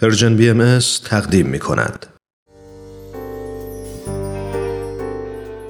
پرژن بی تقدیم می کند.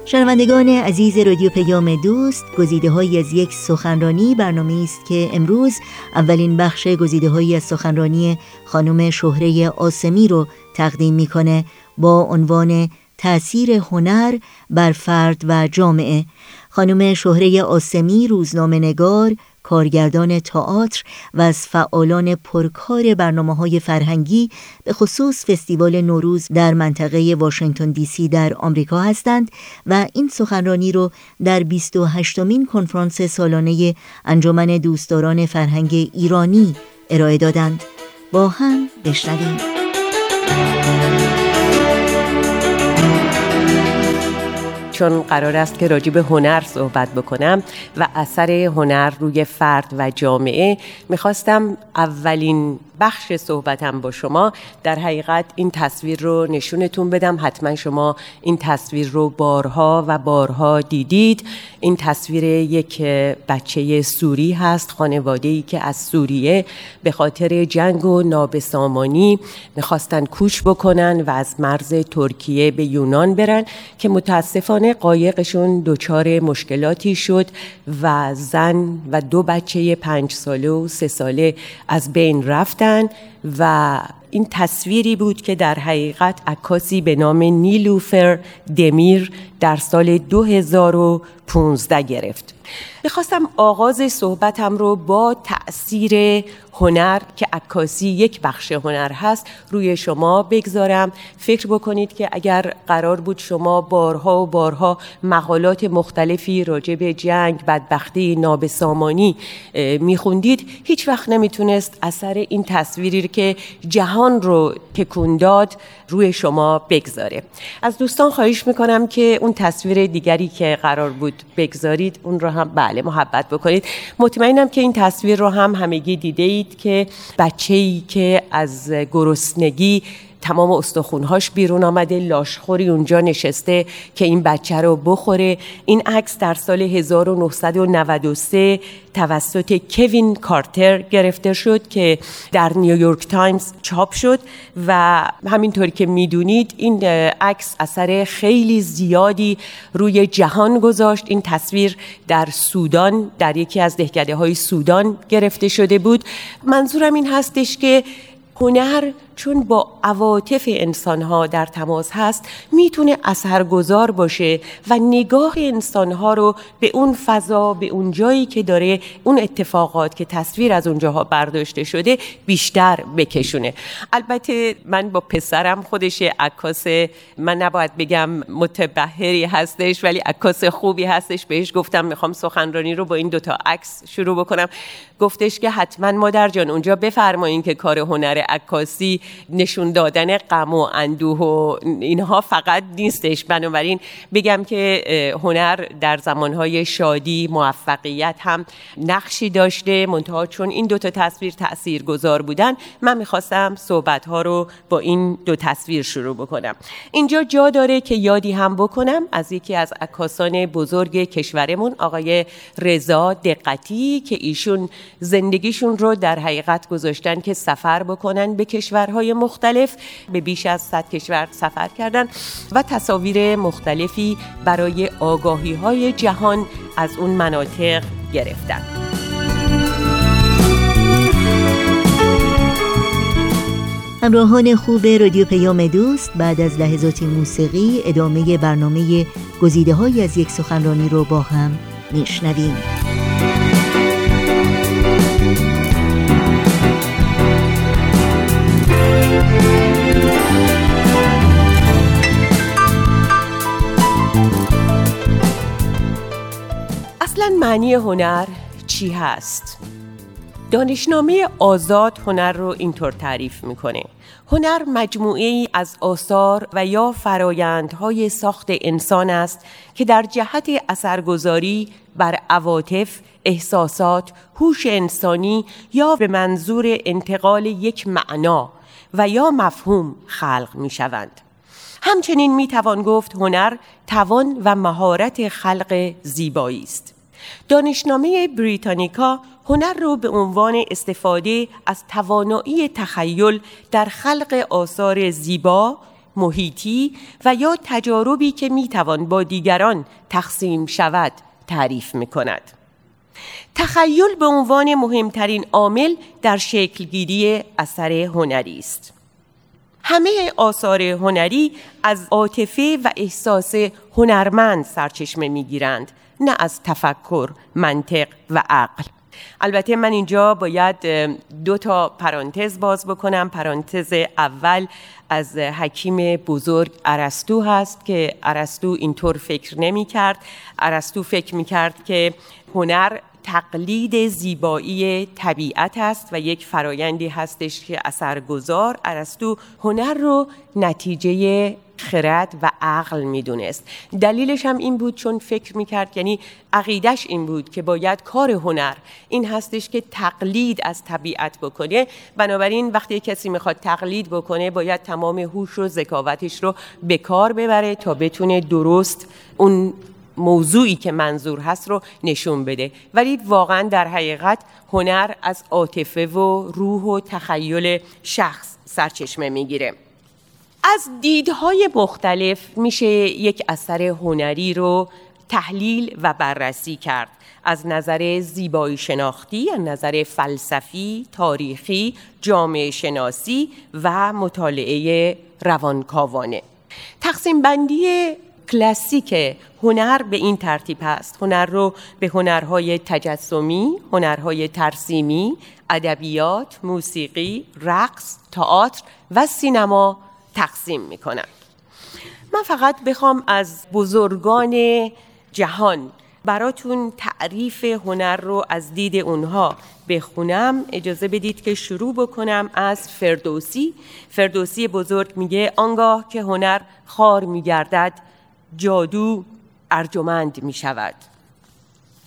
شنوندگان عزیز رادیو پیام دوست گزیده های از یک سخنرانی برنامه است که امروز اولین بخش گزیده های از سخنرانی خانم شهره آسمی رو تقدیم می‌کنه با عنوان تأثیر هنر بر فرد و جامعه. خانم شهره آسمی روزنامه نگار کارگردان تئاتر و از فعالان پرکار برنامه های فرهنگی به خصوص فستیوال نوروز در منطقه واشنگتن دی سی در آمریکا هستند و این سخنرانی رو در 28 مین کنفرانس سالانه انجمن دوستداران فرهنگ ایرانی ارائه دادند. با هم بشنویم. چون قرار است که راجع به هنر صحبت بکنم و اثر هنر روی فرد و جامعه می‌خواستم اولین بخش صحبتم با شما. در حقیقت این تصویر رو نشونتون بدم. حتما شما این تصویر رو بارها و بارها دیدید. این تصویر یک بچه سوری هست خانواده ای که از سوریه به خاطر جنگ و نابسامانی می‌خواستن کوش بکنن و از مرز ترکیه به یونان برن که متاسفانه قایقشون دچار مشکلاتی شد و زن و دو بچه پنج ساله و سه ساله از بین رفتن. و این تصویری بود که در حقیقت عکاسی به نام نیلوفر دمیر در سال 2015 گرفت. می‌خواستم آغاز صحبتم رو با تأثیر هنر که عکاسی یک بخش هنر هست روی شما بگذارم. فکر بکنید که اگر قرار بود شما بارها و بارها مقالات مختلفی راجع به جنگ بدبختی نابسامانی میخوندید هیچ وقت نمی‌تونست اثر این تصویری که جهان رو تکون داد روی شما بگذاره. از دوستان خواهش می‌کنم که اون تصویر دیگری که قرار بود بگذارید اون رو هم بله محبت بکنید. مطمئنم که این تصویر رو هم همگی دیده اید که بچه ای که از گرسنگی تمام استخونهاش بیرون آمده لاشخوری اونجا نشسته که این بچه رو بخوره. این عکس در سال 1993 توسط کوین کارتر گرفته شد که در نیویورک تایمز چاپ شد و همینطور که می‌دونید این عکس اثر خیلی زیادی روی جهان گذاشت. این تصویر در سودان در یکی از دهکده های سودان گرفته شده بود. منظورم این هستش که هنر چون با عواطف انسانها در تماس هست می‌تونه اثرگذار باشه و نگاه انسانها رو به اون فضا به اون جایی که داره اون اتفاقات که تصویر از اونجاها برداشته شده بیشتر بکشونه. البته من با پسرم خودش عکاس من نباید بگم متبهری هستش ولی عکاس خوبی هستش. بهش گفتم می‌خوام سخنرانی رو با این دوتا عکس شروع بکنم. گفتش که حتما مادر جان اونجا بفرمایین که کار هنر عکاسی نشون دادن غم و اندوه و اینها فقط نیستش. بنابراین بگم که هنر در زمانهای شادی موفقیت هم نقشی داشته. منتها چون این دو تا تصویر تأثیر گذار بودن من می‌خواستم صحبت ها رو با این دو تصویر شروع بکنم. اینجا جا داره که یادی هم بکنم از یکی از عکاسان بزرگ کشورمون آقای رضا دقتی که ایشون زندگیشون رو در حقیقت گذاشتن که سفر بکنن به کشور های مختلف به بیش از 100 کشور سفر کردند و تصاویر مختلفی برای آگاهی های جهان از اون مناطق گرفتن همراهان خوب رادیو پیام دوست بعد از لحظات موسیقی ادامه برنامه گزیده های از یک سخنرانی رو با هم میشنویم. معنی هنر چی هست؟ دانشنامه آزاد هنر رو اینطور تعریف می‌کنه هنر مجموعه ای از آثار و یا فرایندهای ساخت انسان است که در جهت اثرگذاری بر عواطف، احساسات، هوش انسانی یا به منظور انتقال یک معنا و یا مفهوم خلق می شوند. همچنین می توان گفت هنر توان و مهارت خلق زیبایی است. دانشنامه بریتانیکا هنر رو به عنوان استفاده از توانایی تخیل در خلق آثار زیبا، محیطی و یا تجاربی که می‌توان با دیگران تقسیم شود تعریف می کند. تخیل به عنوان مهمترین عامل در شکلگیری اثر هنری است. همه آثار هنری از عاطفه و احساس هنرمند سرچشمه می‌گیرند نه از تفکر، منطق و عقل. البته من اینجا باید دو تا پرانتز باز بکنم پرانتز اول از حکیم بزرگ ارسطو هست که ارسطو اینطور فکر نمی کرد ارسطو فکر می کرد که هنر تقلید زیبایی طبیعت است و یک فرایندی هستش که اثرگذار ارسطو هنر رو نتیجه خرد و عقل می‌دونست. دلیلش هم این بود چون فکر می‌کرد یعنی عقیدش این بود که باید کار هنر این هستش که تقلید از طبیعت بکنه. بنابراین وقتی کسی می‌خواد تقلید بکنه باید تمام هوش و ذکاوتش رو به کار ببره تا بتونه درست اون موضوعی که منظور هست رو نشون بده. ولی واقعا در حقیقت هنر از عاطفه و روح و تخیل شخص سرچشمه می‌گیره. از دیدهای مختلف میشه یک اثر هنری رو تحلیل و بررسی کرد. از نظر زیبایی شناختی، از نظر فلسفی، تاریخی، جامعه شناسی و مطالعه روانکاوانه. تقسیم بندی کلاسیک هنر به این ترتیب است هنر رو به هنرهای تجسمی، هنرهای ترسیمی، ادبیات، موسیقی، رقص، تئاتر و سینما تقسیم می‌کنن من فقط بخوام از بزرگان جهان براتون تعریف هنر رو از دید اونها بخونم. اجازه بدید که شروع بکنم از فردوسی. فردوسی بزرگ میگه آنگاه که هنر خار میگردد جادو ارجمند می‌شود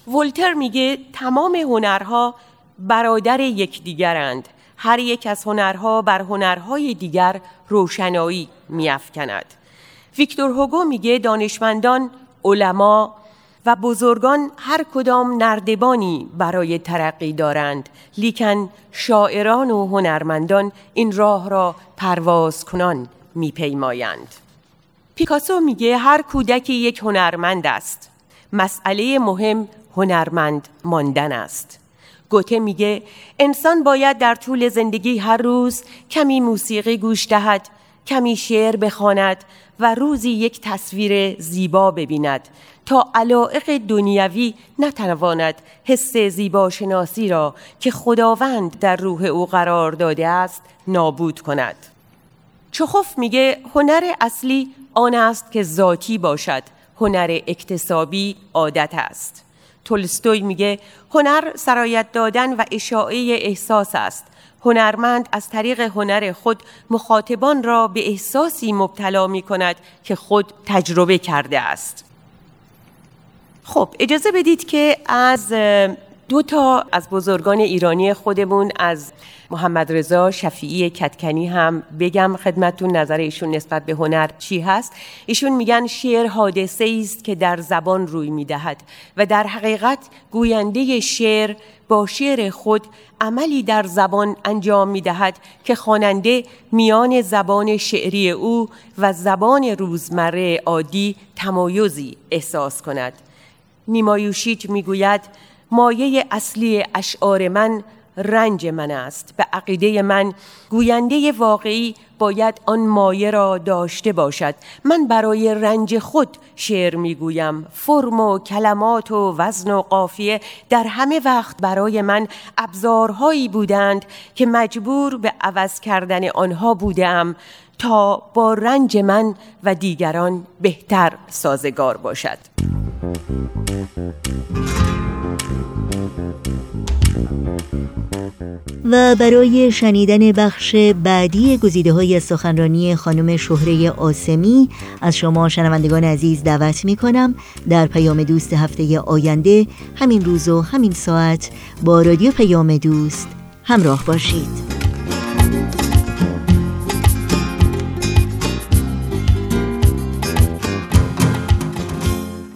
ولتر میگه تمام هنرها برادر یکدیگرند. هر یک از هنرها بر هنرهای دیگر روشنایی میافکند ویکتور هوگو میگه دانشمندان علما و بزرگان هر کدام نردبانی برای ترقی دارند. لیکن شاعران و هنرمندان این راه را پرواز کنان میپیمایند. پیکاسو میگه هر کودکی یک هنرمند است. مسئله مهم هنرمند ماندن است. گوته میگه انسان باید در طول زندگی هر روز کمی موسیقی گوش دهد کمی شعر بخواند و روزی یک تصویر زیبا ببیند تا علائق دنیوی نتواند حس زیبا شناسی را که خداوند در روح او قرار داده است نابود کند. چخوف میگه هنر اصلی آن است که ذاتی باشد. هنر اکتسابی عادت است. تولستوی میگه هنر سرایت دادن و اشاعه احساس است. هنرمند از طریق هنر خود مخاطبان را به احساسی مبتلا می کند که خود تجربه کرده است. خب اجازه بدید که از دو تا از بزرگان ایرانی خودمون از محمد رضا شفیعی کتکنی هم بگم خدمتون نظر ایشون نسبت به هنر چی هست؟ ایشون میگن شعر حادثه است که در زبان روی می‌دهد و در حقیقت گوینده شعر با شعر خود عملی در زبان انجام می‌دهد که خواننده میان زبان شعری او و زبان روزمره عادی تمایزی احساس کند. نیمایوشیچ می‌گوید مایه اصلی اشعار من رنج من است. به عقیده من گوینده واقعی باید آن مایه را داشته باشد. من برای رنج خود شعر می‌گویم فرم و کلمات و وزن و قافیه در همه وقت برای من ابزارهایی بودند که مجبور به عوض کردن آنها بودم تا با رنج من و دیگران بهتر سازگار باشد. و برای شنیدن بخش بعدی گزیده های سخنرانی خانم شهره آسمی از شما شنوندگان عزیز دعوت می کنم در پیام دوست هفته آینده همین روز و همین ساعت با رادیو پیام دوست همراه باشید.